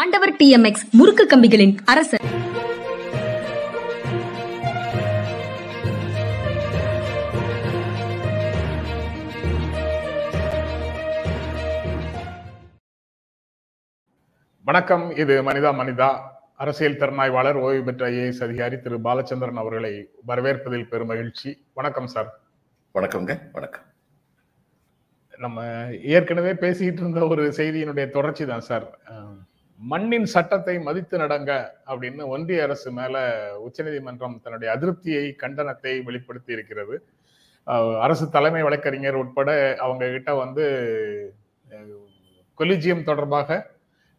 ஆண்டவர் டிஎம்எக்ஸ் முறுக்கு கம்பிகளின் அரசர். வணக்கம் இது மனிதா மனிதா. அரசியல் திறனாய்வாளர் ஓய்வு பெற்ற ஐஏஎஸ் அதிகாரி திரு பாலச்சந்திரன் அவர்களை வரவேற்பதில் பெரும் மகிழ்ச்சி. வணக்கம் சார். வணக்கம்ங்க வணக்கம். நம்ம ஏற்கனவே பேசிக்கிட்டு இருந்த ஒரு செய்தியினுடைய தொடர்ச்சி தான் சார் மண்ணின் சட்டத்தை மதித்து நடங்க அப்படின்னு ஒன்றிய அரசு மேல உச்சநீதிமன்றம் தன்னுடைய அதிருப்தியை கண்டனத்தை வெளிப்படுத்தி இருக்கிறது. அரசு தலைமை வழக்கறிஞர் உட்பட அவங்க கிட்ட வந்து கொலிஜியம் தொடர்பாக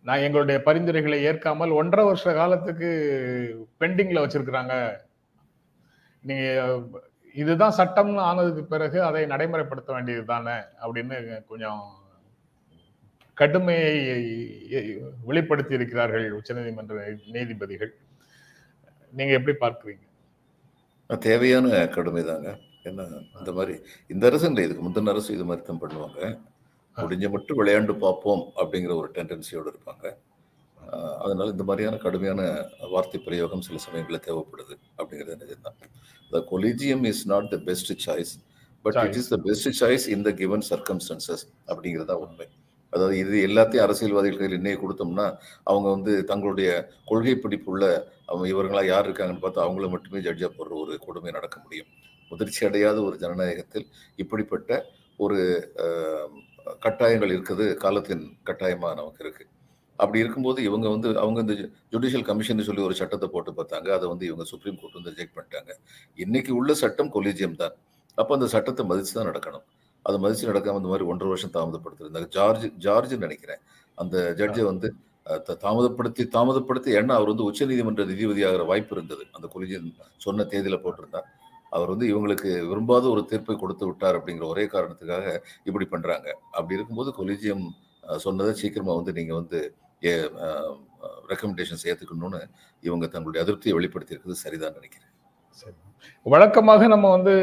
நான் எங்களுடைய பரிந்துரைகளை ஏற்காமல் ஒன்றரை வருஷ காலத்துக்கு பெண்டிங்ல வச்சிருக்கிறாங்க. நீங்க இதுதான் சட்டம்னு ஆனதுக்கு பிறகு அதை நடைமுறைப்படுத்த வேண்டியது தானே அப்படின்னு கொஞ்சம் கடுமையை வெளிப்படுத்தி இருக்கிறார்கள் உச்சநீதிமன்ற நீதிபதிகள். நீங்க எப்படி பார்க்கிறீங்க? தேவையான கடுமை தாங்க என்ன இந்த மாதிரி இந்த அரசு இல்லை இதுக்கு முந்தின அரசு இது மாதிரி தான் பண்ணுவாங்க. முடிஞ்ச மட்டும் விளையாண்டு பார்ப்போம் அப்படிங்கிற ஒரு டெண்டன்சியோடு இருப்பாங்க. அதனால இந்த மாதிரியான கடுமையான வார்த்தை பிரயோகம் சில சமயங்களில் தேவைப்படுது அப்படிங்கிறது நிஜம்தான். The collegium is not the best choice but it is the best choice in the given circumstances அப்படிங்கிறதா உண்மை. அதாவது இது எல்லாத்தையும் அரசியல்வாதிகள் கையில் இன்னைக்கு கொடுத்தோம்னா அவங்க வந்து தங்களுடைய கொள்கை பிடிப்புள்ள அவங்க இவர்களாக யார் இருக்காங்கன்னு பார்த்து அவங்கள மட்டுமே ஜட்ஜா போடுற ஒரு கொடுமை நடக்க முடியும். முதிர்ச்சி அடையாத ஒரு ஜனநாயகத்தில் இப்படிப்பட்ட ஒரு கட்டாயங்கள் இருக்குது காலத்தின் கட்டாயமாக நமக்கு இருக்குது அப்படி இருக்கும்போது இவங்க வந்து அவங்க இந்த ஜுடிஷியல் கமிஷன் சொல்லி ஒரு சட்டத்தை போட்டு பார்த்தாங்க. அதை வந்து இவங்க சுப்ரீம் கோர்ட் வந்து ரிஜெக்ட் பண்ணிட்டாங்க. இன்னைக்கு உள்ள சட்டம் கொலிஜியம் தான். அப்போ அந்த சட்டத்தை மதித்து தான் நடக்கணும். அதை மதிச்சு நடக்காம இந்த மாதிரி ஒன்றரை வருஷம் தாமதப்படுத்திருந்தாங்க ஜார்ஜ் ஜார்ஜ்னு நினைக்கிறேன். அந்த ஜட்ஜை வந்து தாமதப்படுத்தி தாமதப்படுத்தி ஏன்னா அவர் வந்து உச்சநீதிமன்ற நீதிபதி ஆகிற வாய்ப்பு இருந்தது. அந்த கொலிஜியம் சொன்ன தேதியில போட்டிருந்தா. அவர் வந்து இவங்களுக்கு விரும்பாத ஒரு தீர்ப்பை கொடுத்து விட்டார் அப்படிங்கிற ஒரே காரணத்துக்காக இப்படி பண்றாங்க. அப்படி இருக்கும்போது கொலிஜியம் சொன்னதை சீக்கிரமா வந்து நீங்க வந்து ரெக்கமெண்டேஷன்ஸ் ஏத்துக்கணும்னு இவங்க தங்களுடைய அதிருப்தியை வெளிப்படுத்தி இருக்கிறது சரிதான் நினைக்கிறேன். சரி. வழக்கமாக நம்ம வந்து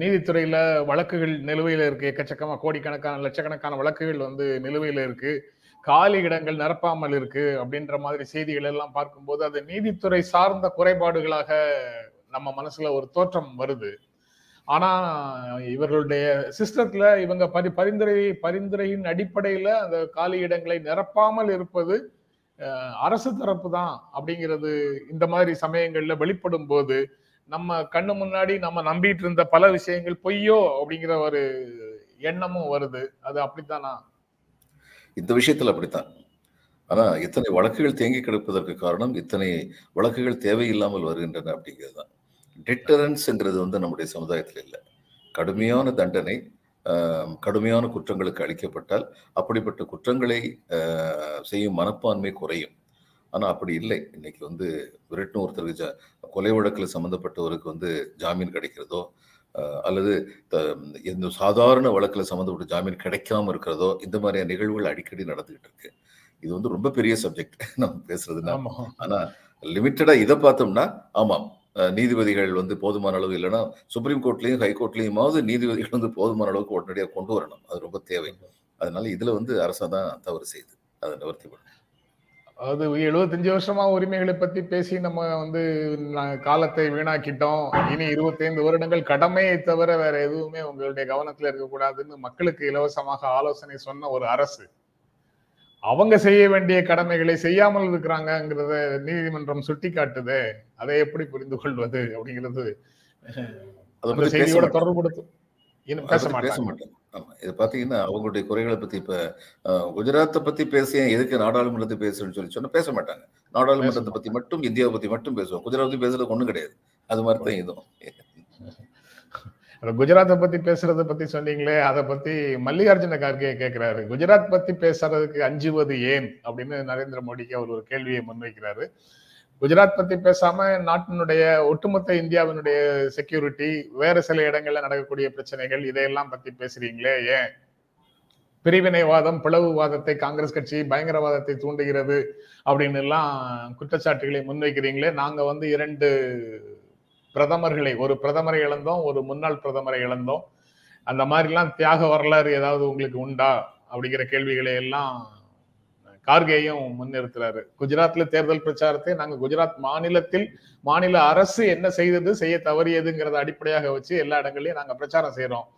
நீதித்துறையில வழக்குகள் நிலுவையில இருக்கு. எக்கச்சக்கமா கோடிக்கணக்கான லட்சக்கணக்கான வழக்குகள் வந்து நிலுவையில இருக்கு. காலி இடங்கள் நிரப்பாமல் இருக்கு அப்படின்ற மாதிரி செய்திகள் எல்லாம் பார்க்கும்போது அது நீதித்துறை சார்ந்த குறைபாடுகளாக நம்ம மனசுல ஒரு தோற்றம் வருது. ஆனா இவர்களுடைய சிஸ்டத்துல இவங்க பரி பரிந்துரை பரிந்துரையின் அடிப்படையில அந்த காலி இடங்களை நிரப்பாமல் இருப்பது அஹ், அரசு தரப்பு தான் அப்படிங்கிறது இந்த மாதிரி சமயங்கள்ல வெளிப்படும் போது நம்ம கண்ணு முன்னாடி நம்ம நம்பிட்டு இருந்த பல விஷயங்கள் பொய்யோ அப்படிங்கிற ஒரு எண்ணமும் வருது. அது அப்படித்தானா? இந்த விஷயத்துல அப்படித்தான். ஆனா இத்தனை வழக்குகள் தேங்கி கிடப்பதற்கு காரணம் இத்தனை வழக்குகள் தேவையில்லாமல் வருகின்றன அப்படிங்கிறது தான் டிட்டரன்ஸ்ங்கிறது வந்து நம்முடைய சமுதாயத்தில் இல்லை. கடுமையான தண்டனை ஆஹ், கடுமையான குற்றங்களுக்கு அளிக்கப்பட்டால் அப்படிப்பட்ட குற்றங்களை செய்யும் மனப்பான்மை குறையும். ஆனா அப்படி இல்லை. இன்னைக்கு வந்து விரட்டும் ஒருத்தருக்கு கொலை வழக்கில் சம்மந்தப்பட்டவருக்கு வந்து ஜாமீன் கிடைக்கிறதோ அல்லது இந்த சாதாரண வழக்கில் சம்மந்தப்பட்ட ஜாமீன் கிடைக்காம இருக்கிறதோ இந்த மாதிரியான நிகழ்வுகள் அடிக்கடி நடந்துகிட்டு இருக்கு. இது வந்து ரொம்ப பெரிய சப்ஜெக்ட் நம்ம பேசுறதுன்னா. ஆமா. ஆனா லிமிட்டடா இதை பார்த்தோம்னா ஆமாம் நீதிபதிகள் வந்து போதுமான அளவு இல்லைன்னா சுப்ரீம் கோர்ட்லயும் ஹை கோர்ட்லயுமாவது நீதிபதிகள் வந்து போதுமான அளவுக்கு உடனடியாக கொண்டு வரணும். அது ரொம்ப தேவை. அதனால இதுல வந்து அரசா தான் தவறு செய்யுது அதை நிவர்த்தி பண்ணணும். அது எழுபத்தஞ்சு வருஷமா உரிமைகளை பத்தி பேசி நம்ம வந்து காலத்தை வீணாக்கிட்டோம். இனி இருபத்தைந்து வருடங்கள் கடமையை தவிர வேற எதுவுமே உங்களுடைய கவனத்துல இருக்கக்கூடாதுன்னு மக்களுக்கு இலவசமாக ஆலோசனை சொன்ன ஒரு அரசு. அவங்க செய்ய வேண்டிய கடமைகளை செய்யாமல் இருக்கிறாங்கங்கிறத நீதிமன்றம் சுட்டி காட்டுதே அதை எப்படி புரிந்து கொள்வது அப்படிங்கிறது செய்தியோட அதை பேச மாட்டாங்க. ஆமா. இதை பாத்தீங்கன்னா அவங்களுடைய குறைகளை பத்தி இப்ப அஹ், குஜராத்தை பத்தி பேசிய எதுக்கு நாடாளுமன்றத்தை பேசுறேன்னு சொல்லி சொன்னா பேச மாட்டாங்க. நாடாளுமன்றத்தை பத்தி மட்டும் இந்தியாவை பத்தி மட்டும் பேசுவோம் குஜராத் பத்தி பேசுறதுக்கு ஒண்ணும் கிடையாது. அது மாதிரி தான் இதுவும். அந்த குஜராத்தை பத்தி பேசுறத பத்தி சொன்னீங்களே அதை பத்தி மல்லிகார்ஜுன கார்கே கேக்குறாரு. குஜராத் பத்தி பேசுறதுக்கு அஞ்சுவது ஏன்? அப்படின்னு நரேந்திர மோடிக்கு அவர் ஒரு கேள்வியை முன்வைக்கிறாரு. குஜராத் பத்தி பேசாம நாட்டினுடைய ஒட்டுமொத்த இந்தியாவினுடைய செக்யூரிட்டி வேற சில இடங்கள்ல நடக்கக்கூடிய பிரச்சனைகள் இதையெல்லாம் பத்தி பேசுறீங்களே ஏன்? பிரிவினைவாதம் பிளவுவாதத்தை காங்கிரஸ் கட்சி பயங்கரவாதத்தை தூண்டுகிறது அப்படின்னு எல்லாம் குற்றச்சாட்டுகளை முன்வைக்கிறீங்களே. நாங்க வந்து இரண்டு பிரதமர்களை ஒரு பிரதமரை இழந்தோம் ஒரு முன்னாள் பிரதமரை இழந்தோம். அந்த மாதிரிலாம் தியாக வரலாறு ஏதாவது உங்களுக்கு உண்டா? அப்படிங்கிற கேள்விகளை எல்லாம் கார்கேயும் முன்னிறுத்துறாரு. குஜராத்ல தேர்தல் பிரச்சாரத்தை நாங்க குஜராத் மாநிலத்தில் மாநில அரசு என்ன செய்தது செய்ய தவறியதுங்கிறத அடிப்படையாக வச்சு எல்லா இடங்கள்லயும் நாங்க பிரச்சாரம் செய்யறோம்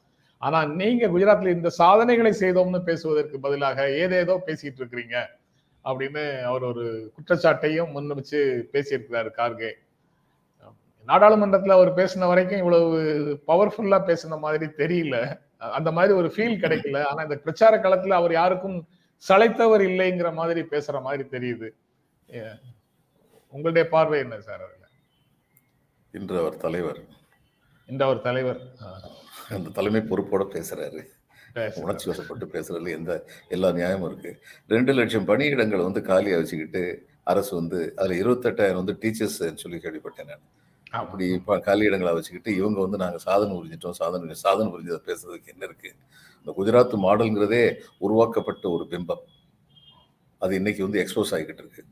ஆனா நீங்க குஜராத்ல இந்த சாதனைகளை செய்தோம்னு பேசுவதற்கு பதிலாக ஏதேதோ பேசிட்டு இருக்கிறீங்க அப்படின்னு அவர் ஒரு குற்றச்சாட்டையும் முன் வச்சு பேசியிருக்கிறாரு கார்கே. நாடாளுமன்றத்துல அவர் பேசின வரைக்கும் இவ்வளவு பவர்ஃபுல்லா பேசின மாதிரி தெரியல. அந்த மாதிரி ஒரு ஃபீல் கிடைக்கல. ஆனா இந்த பிரச்சார காலத்துல அவர் யாருக்கும் சளைத்தவர் இல்லைங்கிற மாதிரி பேசுற மாதிரி தெரியுது. உங்களுடைய பார்வை என்ன சார் அதுல? இன்று அவர் தலைவர். இந்த ஒரு தலைவர். அந்த தலைமை பொறுப்போட பேசுறாரு. பேசுறாரு. உணர்ச்சி வசப்பட்டு பேசுறதுல எந்த எல்லா நியாயமும் இருக்கு. ரெண்டு லட்சம் பணியிடங்களை வந்து காலியா வச்சுக்கிட்டு அரசு வந்து அதுல இருபத்தெட்டாயிரம் வந்து டீச்சர்ஸ் சொல்லி கேள்விப்பட்டேன் நான். அப்படி இப்போ காலியிடங்களை வச்சுக்கிட்டு இவங்க வந்து நாங்கள் சாதனை புரிஞ்சிட்டோம். சாதனை சாதனை புரிஞ்சதை பேசுறதுக்கு என்ன இருக்கு? இந்த குஜராத் மாடல்ங்கிறதே உருவாக்கப்பட்ட ஒரு பிம்பம். அது இன்னைக்கு வந்து எக்ஸ்போஸ் ஆகிக்கிட்டு இருக்கு.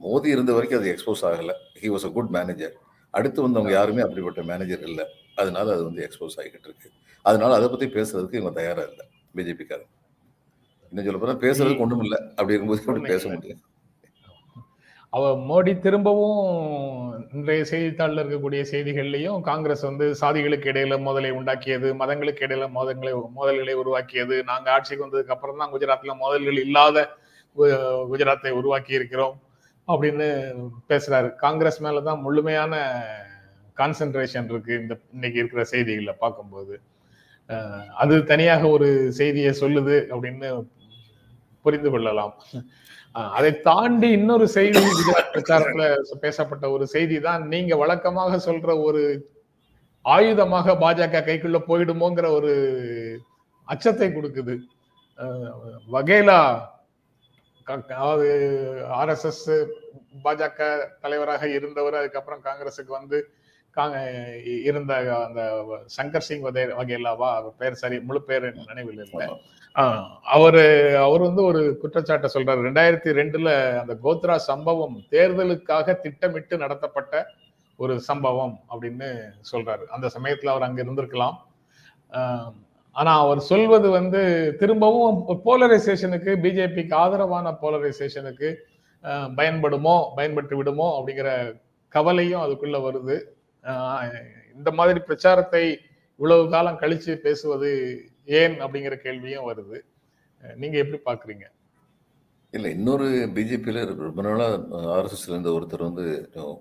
மோதி இருந்த வரைக்கும் அது எக்ஸ்போஸ் ஆகலை. He was a good manager அடுத்து வந்தவங்க யாருமே அப்படிப்பட்ட மேனேஜர் இல்லை. அதனால அது வந்து எக்ஸ்போஸ் ஆகிக்கிட்டு இருக்கு. அதனால அதை பத்தி பேசுறதுக்கு இவங்க தயாரா இல்லை. பிஜேபிக்காரங்க இன்னும் சொல்ல போனா பேசுறதுக்கு ஒண்ணும் இல்லை அப்படி இருக்கும்போது அப்படி பேச முடியும் அவ மோடி திரும்பவும் இன்றைய செய்தித்தாளில் இருக்கக்கூடிய செய்திகள்லையும் காங்கிரஸ் வந்து சாதிகளுக்கு இடையில மோதலை உண்டாக்கியது மதங்களுக்கு இடையில மோதங்களை மோதல்களை உருவாக்கியது. நாங்க ஆட்சிக்கு வந்ததுக்கு அப்புறம் தான் குஜராத்ல மோதல்கள் இல்லாத கு- குஜராத்தை உருவாக்கி இருக்கிறோம் அப்படின்னு பேசுறாரு. காங்கிரஸ் மேலதான் முழுமையான கான்சென்ட்ரேஷன் இருக்கு இந்த இன்னைக்கு இருக்கிற செய்திகளை பார்க்கும்போது. அது தனியாக ஒரு செய்தியை சொல்லுது அப்படின்னு புரிந்து கொள்ளலாம். அதை தாண்டி இன்னொரு செய்தி குஜராத் பிரச்சாரத்துல பேசப்பட்ட ஒரு செய்தி தான் நீங்க வழக்கமாக சொல்ற ஒரு ஆயுதமாக பாஜக கைக்குள்ள போயிடுமோங்கிற ஒரு அச்சத்தை கொடுக்குது. அஹ், வகேலா க- அதாவது ஆர்எஸ்எஸ் பாஜக தலைவராக இருந்தவர் அதுக்கப்புறம் காங்கிரஸுக்கு வந்து இருந்த அந்த சங்கர் சிங் வதே வகேலாவா அவர் பேர் சரி முழு பேர் நினைவில் இல்லை. அவரு அவர் வந்து ஒரு குற்றச்சாட்டை சொல்றாரு. ரெண்டாயிரத்தி ரெண்டுல அந்த கோத்ரா சம்பவம் தேர்தலுக்காக திட்டமிட்டு நடத்தப்பட்ட ஒரு சம்பவம் அப்படின்னு சொல்றாரு. அந்த சமயத்துல அவர் அங்க இருந்திருக்கலாம். ஆனா அவர் சொல்வது வந்து திரும்பவும் போலரைசேஷனுக்கு பிஜேபிக்கு ஆதரவான போலரைசேஷனுக்கு பயன்படுமோ பயன்பட்டு விடுமோ அப்படிங்கிற கவலையும் அதுக்குள்ள வருது. இந்த மாதிரி பிரச்சாரத்தை இவ்வளவு காலம் கழிச்சு பேசுவது ஏன் அப்படிங்கிற கேள்வியும் வருது. நீங்க எப்படி பாக்குறீங்க இல்லை இன்னொரு பிஜேபியில் ரொம்ப நாளாக ஆர்எஸ்எஸ்ல இருந்த ஒருத்தர் வந்து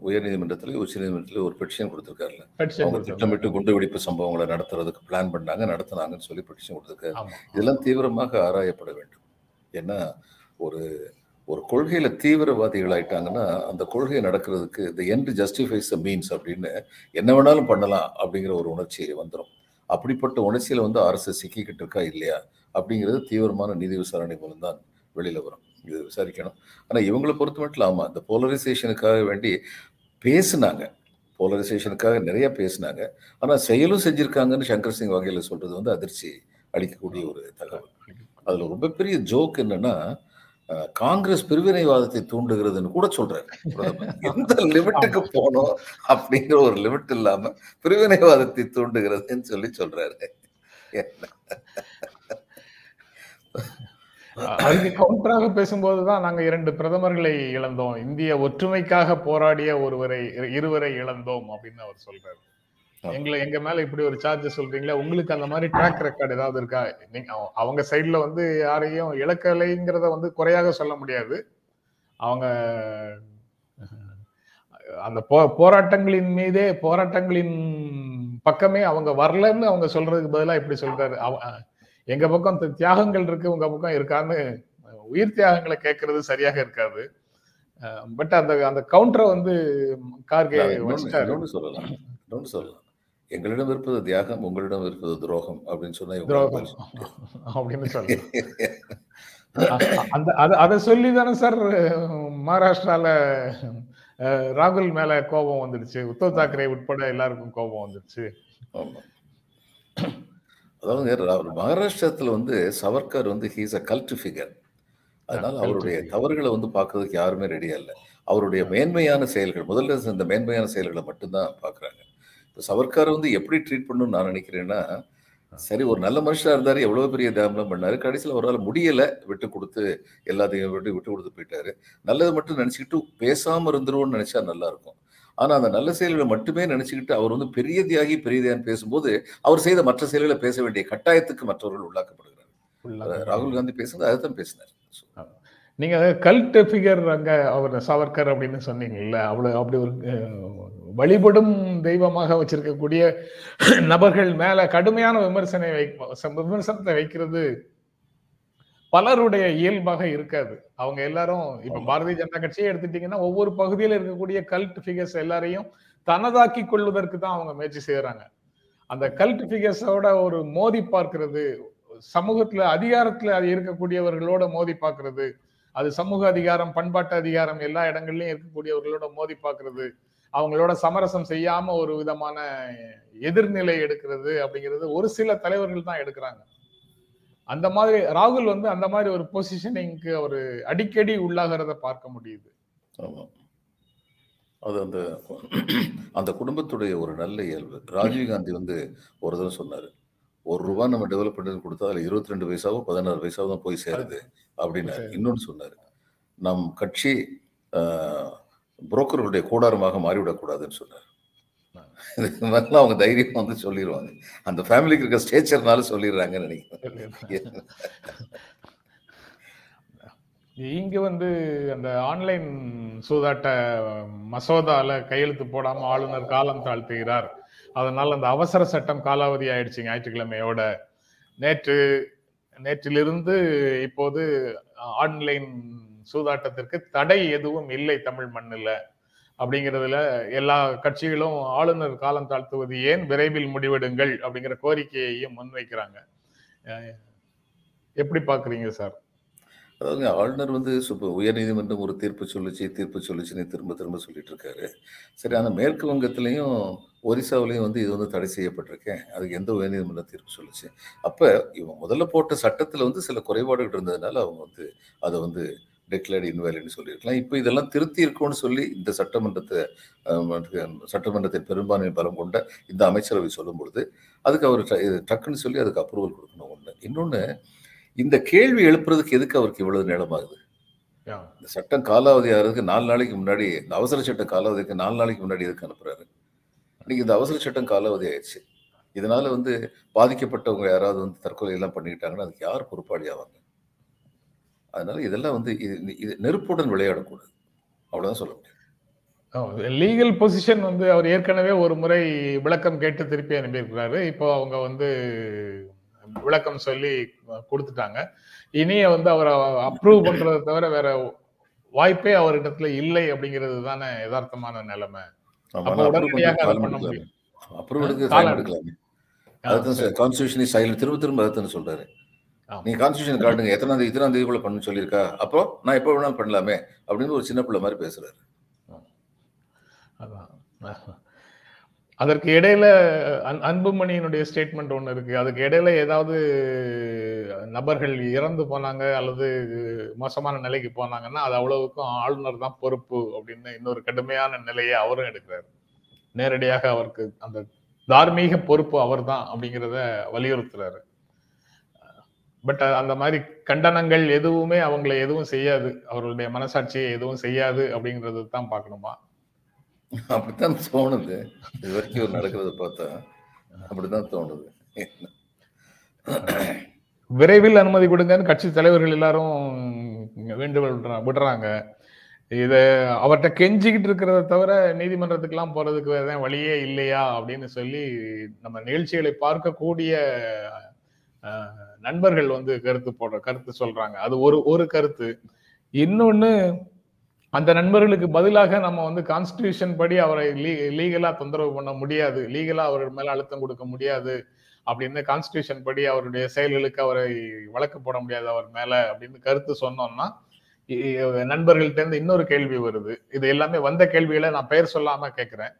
உயர்நீதிமன்றத்தில் உச்சநீதிமன்றத்தில் ஒரு பெட்டிஷன் கொடுத்துருக்காருல்ல. Petition அவங்க. திட்டமிட்டு குண்டு வெடிப்பு சம்பவங்களை நடத்துறதுக்கு பிளான் பண்ணாங்க நடத்துனாங்கன்னு சொல்லி பெட்டிஷன் கொடுத்துருக்காரு. இதெல்லாம் தீவிரமாக ஆராயப்பட வேண்டும். ஏன்னா ஒரு ஒரு கொள்கையில தீவிரவாதிகள் ஆயிட்டாங்கன்னா அந்த கொள்கை நடக்கிறதுக்கு the end justifies the means அப்படின்னு என்ன வேணாலும் பண்ணலாம் அப்படிங்கிற ஒரு உணர்ச்சி வந்துடும் அப்படிப்பட்ட உணர்ச்சியில வந்து அரசு சிக்கிக்கிட்டு இருக்கா இல்லையா அப்படிங்கிறது தீவிரமான நீதி விசாரணை மூலம் தான் வெளியில வரும். இது விசாரிக்கணும். ஆனா இவங்களை பொறுத்த மட்டும் ஆமா இந்த போலரைசேஷனுக்காக வேண்டி பேசுனாங்க. போலரைசேஷனுக்காக நிறைய பேசுனாங்க. ஆனா செயலும் செஞ்சிருக்காங்கன்னு சங்கர் சிங் வகையில சொல்றது வந்து அதிர்ச்சி அளிக்கக்கூடிய ஒரு தகவல். அதுல ரொம்ப பெரிய ஜோக் என்னன்னா காங்கிரஸ் பிரிவினைவாதத்தை தூண்டுகிறதுன்னு கூட சொல்றாரு. எந்த லிமிட்டுக்கு போனோம் அப்படிங்கிற ஒரு லிமிட் இல்லாம பிரிவினைவாதத்தை தூண்டுகிறதுன்னு சொல்லி சொல்றாரு. அதுக்கு கவுண்டராக பேசும்போதுதான் நாங்க இரண்டு பிரதமர்களை இழந்தோம். இந்திய ஒற்றுமைக்காக போராடிய ஒருவரை இருவரை இழந்தோம் அப்படின்னு அவர் சொல்றாரு. எங்களை எங்க மேல இப்படி ஒரு சார்ஜ் சொல்றீங்களா உங்களுக்கு அந்த மாதிரி ட்ராக் ரெக்கார்டு ஏதாவது இருக்கா? நீங்க அவ- அவங்க சைடுல வந்து யாரையும் இழக்கலைங்கிறத வந்து குறையாக சொல்ல முடியாது. அவங்க அந்த போ போராட்டங்களின் மீதே போராட்டங்களின் பக்கமே அவங்க வரலன்னு அவங்க சொல்றதுக்கு பதிலா இப்படி சொல்றாரு. அவ- எங்க பக்கம் தியாகங்கள் இருக்கு உங்க பக்கம் இருக்கான்னு உயிர் தியாகங்களை கேட்கறது சரியாக இருக்காது. பட் அந்த அந்த கவுண்டரை வந்து கார்கே சொல்லலாம். சொல்லலாம். எங்களிடம் இருப்பது தியாகம் உங்களிடம் இருப்பது துரோகம் அப்படின்னு சொன்னா அப்படின்னு அ- அந்த அத சொல்லி தானே சார் மகாராஷ்டிரால ராகுல் மேல கோபம் வந்துடுச்சு. உத்தவ் தாக்கரே உட்பட எல்லாருக்கும் கோபம் வந்துடுச்சு. அதாவது மகாராஷ்டிரத்துல வந்து சவர்கர் வந்து ஹீஸ் அ கல்ட் ஃபிகர் அதனால அவருடைய. தவறுகளை வந்து பார்க்கறதுக்கு யாருமே ரெடியா இல்லை. அவருடைய மேன்மையான செயல்கள் முதல்ல இந்த மேன்மையான செயல்களை மட்டும்தான் பார்க்குறாங்க. இப்போ சவர்காரை வந்து எப்படி ட்ரீட் பண்ணணும்னு நான் நினைக்கிறேன்னா சரி ஒரு நல்ல மனுஷனா இருந்தாரு எவ்வளவு பெரிய தியாகம்லாம் பண்ணாரு கடைசியில் ஒரு நாள் முடியல விட்டு கொடுத்து எல்லாத்தையும் விட்டு விட்டு கொடுத்து போயிட்டாரு. நல்லது மட்டும் நினைச்சுக்கிட்டு பேசாம இருந்துருவோம்னு நினைச்சா நல்லா இருக்கும் ஆனா அந்த நல்ல செயல்களை மட்டுமே நினைச்சுக்கிட்டு அவர் வந்து பெரிய தியாகி பெரிய தியாகி பேசும்போது அவர் செய்த மற்ற செயல்களை பேச வேண்டிய கட்டாயத்துக்கு மற்றவர்கள் உள்ளாக்கப்படுகிறார் ராகுல் காந்தி பேசுனது அதுதான் பேசினார். நீங்க கல்ட் ஃபிகர் அங்க அவர் சாவர்கர் அப்படின்னு சொன்னீங்கல்ல அவ்வளவு அப்படி ஒரு வழிபடும் தெய்வமாக வச்சிருக்கக்கூடிய நபர்கள் மேல கடுமையான விமர்சனை வை விமர்சனத்தை வைக்கிறது பலருடைய இயல்பாக இருக்காது அவங்க எல்லாரும் இப்ப. பாரதிய ஜனதா கட்சியே எடுத்துட்டீங்கன்னா ஒவ்வொரு பகுதியில இருக்கக்கூடிய கல்ட் ஃபிகர்ஸ் எல்லாரையும் தனதாக்கி கொள்வதற்கு தான் அவங்க முயற்சி செய்யறாங்க அந்த கல்ட் ஃபிகர்ஸோட ஒரு மோதி பார்க்கிறது சமூகத்துல அதிகாரத்துல அது இருக்கக்கூடியவர்களோட மோதி பார்க்கிறது அது சமூக அதிகாரம் பண்பாட்டு அதிகாரம் எல்லா இடங்கள்லயும் இருக்கக்கூடியவர்களோட மோதி பார்க்கறது. அவங்களோட சமரசம் செய்யாம ஒரு விதமான எதிர்நிலை எடுக்கிறது அப்படிங்கிறது ஒரு சில தலைவர்கள் தான் எடுக்கிறாங்க. அந்த மாதிரி ராகுல் வந்து அந்த மாதிரி ஒரு பொசிஷனிங்க்கு அவர் அடிக்கடி உள்ளாகிறத பார்க்க முடியுது. அது அந்த அந்த குடும்பத்துடைய ஒரு நல்ல இயல்பு. ராஜீவ்காந்தி வந்து ஒரு தடவை சொன்னாரு ஒரு ரூபா நம்ம டெவலப் பண்ணி கொடுத்தா அதுல இருபத்தி ரெண்டு பைசாவோ பதினாறு பைசாவோ தான் போய் சேருது அப்படின்னாரு சரி. இன்னொன்னு சொன்னாரு. நம் கட்சி புரோக்கர்களுடைய கூடாரமாக மாறிவிடக்கூடாதுன்னு சொன்னார். இது மாதிரிலாம் அவங்க தைரியம் வந்து சொல்லிடுவாங்க அந்த ஃபேமிலிக்கு இருக்க ஸ்டேச்சர்னால சொல்லிடுறாங்கன்னு நினைக்கிறேன். இங்க வந்து அந்த ஆன்லைன் சூதாட்ட மசோதால கையெழுத்து போடாம ஆளுநர் காலம் தாழ்த்துகிறார். அதனால அந்த அவசர சட்டம் காலாவதி ஆயிடுச்சு ஞாயிற்றுக்கிழமையோட. நேற்று நேற்றிலிருந்து இப்போது ஆன்லைன் சூதாட்டத்திற்கு தடை எதுவும் இல்லை தமிழ் மண்ணில் அப்படிங்கிறதுல எல்லா கட்சிகளும் ஆளுநர் காலம் தாழ்த்துவது ஏன் விரைவில் முடிவெடுங்கள் அப்படிங்கிற கோரிக்கையையும் முன்வைக்கிறாங்க. எப்படி பாக்குறீங்க சார்? அதாவது ஆளுநர் வந்து சுப்ப உயர்நீதிமன்றம் ஒரு தீர்ப்பு சொல்லுச்சு தீர்ப்பு சொல்லுச்சுன்னு திரும்ப திரும்ப சொல்லிட்டு இருக்காரு சரி ஆனால் மேற்கு வங்கத்திலையும் ஒரிசாவிலையும் வந்து இது வந்து தடை செய்யப்பட்டிருக்கேன் அதுக்கு எந்த உயர்நீதிமன்றம் தீர்ப்பு சொல்லுச்சு? அப்போ இவங்க முதல்ல போட்ட சட்டத்தில் வந்து சில குறைபாடுகள் இருந்ததுனால அவங்க வந்து அதை வந்து டிக்ளேர்டு இன்வேலிட்னு சொல்லியிருக்கலாம். இப்போ இதெல்லாம் திருத்தி இருக்கும்னு சொல்லி இந்த சட்டமன்றத்தை சட்டமன்றத்தை சட்டமன்றத்தின் பெரும்பான்மை பலம் கொண்ட இந்த அமைச்சரவை சொல்லும் பொழுது அதுக்கு அவர் டக்குன்னு சொல்லி அதுக்கு அப்ரூவல் கொடுக்கணும் ஒன்று இன்னொன்று இந்த கேள்வி எழுப்புறதுக்கு எதுக்கு அவருக்கு இவ்வளவு நேரமாகுது. இந்த சட்டம் காலாவதி ஆகிறதுக்கு நாலு நாளைக்கு முன்னாடி இந்த அவசர சட்டம் காலாவதிக்கு நாலு நாளைக்கு முன்னாடி எதுக்கு அனுப்புறாரு? இன்னைக்கு இந்த அவசர சட்டம் காலாவதி ஆயிடுச்சு. இதனால வந்து பாதிக்கப்பட்டவங்க யாராவது வந்து தற்கொலை எல்லாம் பண்ணிக்கிட்டாங்கன்னா அதுக்கு யார் பொறுப்பாளி ஆவாங்க? அதனால இதெல்லாம் வந்து இது இது நெருப்புடன் விளையாடக்கூடாது. அவ்வளவுதான் சொல்ல முடியும். லீகல் பொசிஷன் வந்து அவர் ஏற்கனவே ஒரு முறை விளக்கம் கேட்டு திருப்பி அனுப்பியிருக்கிறாரு. இப்போ அவங்க வந்து விளக்கம் சொல்லி கொடுத்துட்டாங்க. இனி வந்து அவரை அப்ரூவ் பண்றதை தவிர வேற வாய்ப்பே அவரிடத்துல இல்லை அப்படிங்கிறது தானே யதார்த்தமான நிலைமை. உடனடியாக அதை பண்ண முடியும் அப்ரூவ் எடுக்கலாமே அதுதான் கான்ஸ்டியூஷன் சைலண்ட் திரும்ப திரும்ப அதுதான் சொல்றாரு. நீங்க கான்ஸ்டியூஷன் காட்டுங்க எத்தனாம் தேதி இத்தனாம் தேதிக்குள்ள பண்ண சொல்லியிருக்கா? அப்போ நான் எப்போ வேணாலும் பண்ணலாமே அப்படின்னு ஒரு சின்ன பிள்ளை மாதிரி பேசுறாரு. அதான். அதற்கு இடையில அன்- அன்புமணியினுடைய ஸ்டேட்மெண்ட் ஒன்று இருக்கு. அதுக்கு இடையில ஏதாவது நபர்கள் இறந்து போனாங்க அல்லது மோசமான நிலைக்கு போனாங்கன்னா அது அவ்வளவுக்கும் ஆளுநர் தான் பொறுப்பு அப்படின்னு இன்னொரு கடுமையான நிலையை அவரும் எடுக்கிறார். நேரடியாக அவருக்கு அந்த தார்மீக பொறுப்பு அவர் தான் அப்படிங்கிறத வலியுறுத்துறாரு. பட் அந்த மாதிரி கண்டனங்கள் எதுவுமே அவங்களை எதுவும் செய்யாது. அவர்களுடைய மனசாட்சியை எதுவும் செய்யாது அப்படிங்கிறது தான் பார்க்கணுமா? அப்படித்தான் தோணுது. இது வரைக்கும் ஒரு நடக்கிறத பார்த்தா அப்படித்தான் தோணுது. விரைவில் அனுமதி கொடுங்கன்னு கட்சி தலைவர்கள் எல்லாரும் வேண்டுகோள் விடுறாங்க. இதை அவர்கிட்ட கெஞ்சிக்கிட்டு இருக்கிறத தவிர நீதிமன்றத்துக்கெல்லாம் போறதுக்கு வேற எதாவது வழியே இல்லையா அப்படின்னு சொல்லி நம்ம நிகழ்ச்சிகளை பார்க்கக்கூடிய நண்பர்கள் வந்து கருத்து போடுற கருத்து சொல்றாங்க. அது ஒரு ஒரு கருத்து. இன்னொன்னு அந்த நண்பர்களுக்கு பதிலாக நம்ம வந்து கான்ஸ்டியூஷன் படி அவரை லீ லீகலாக தொந்தரவு பண்ண முடியாது. லீகலாக அவர் மேலே அழுத்தம் கொடுக்க முடியாது. அப்படின்னு கான்ஸ்டியூஷன் படி அவருடைய செயல்களுக்கு அவரை வழக்கு போட முடியாது அவர் மேலே அப்படின்னு கருத்து சொன்னோம்னா நண்பர்கள்ட்டேருந்து இன்னொரு கேள்வி வருது. இது எல்லாமே வந்த கேள்விகளை நான் பெயர் சொல்லாமல் கேட்குறேன்.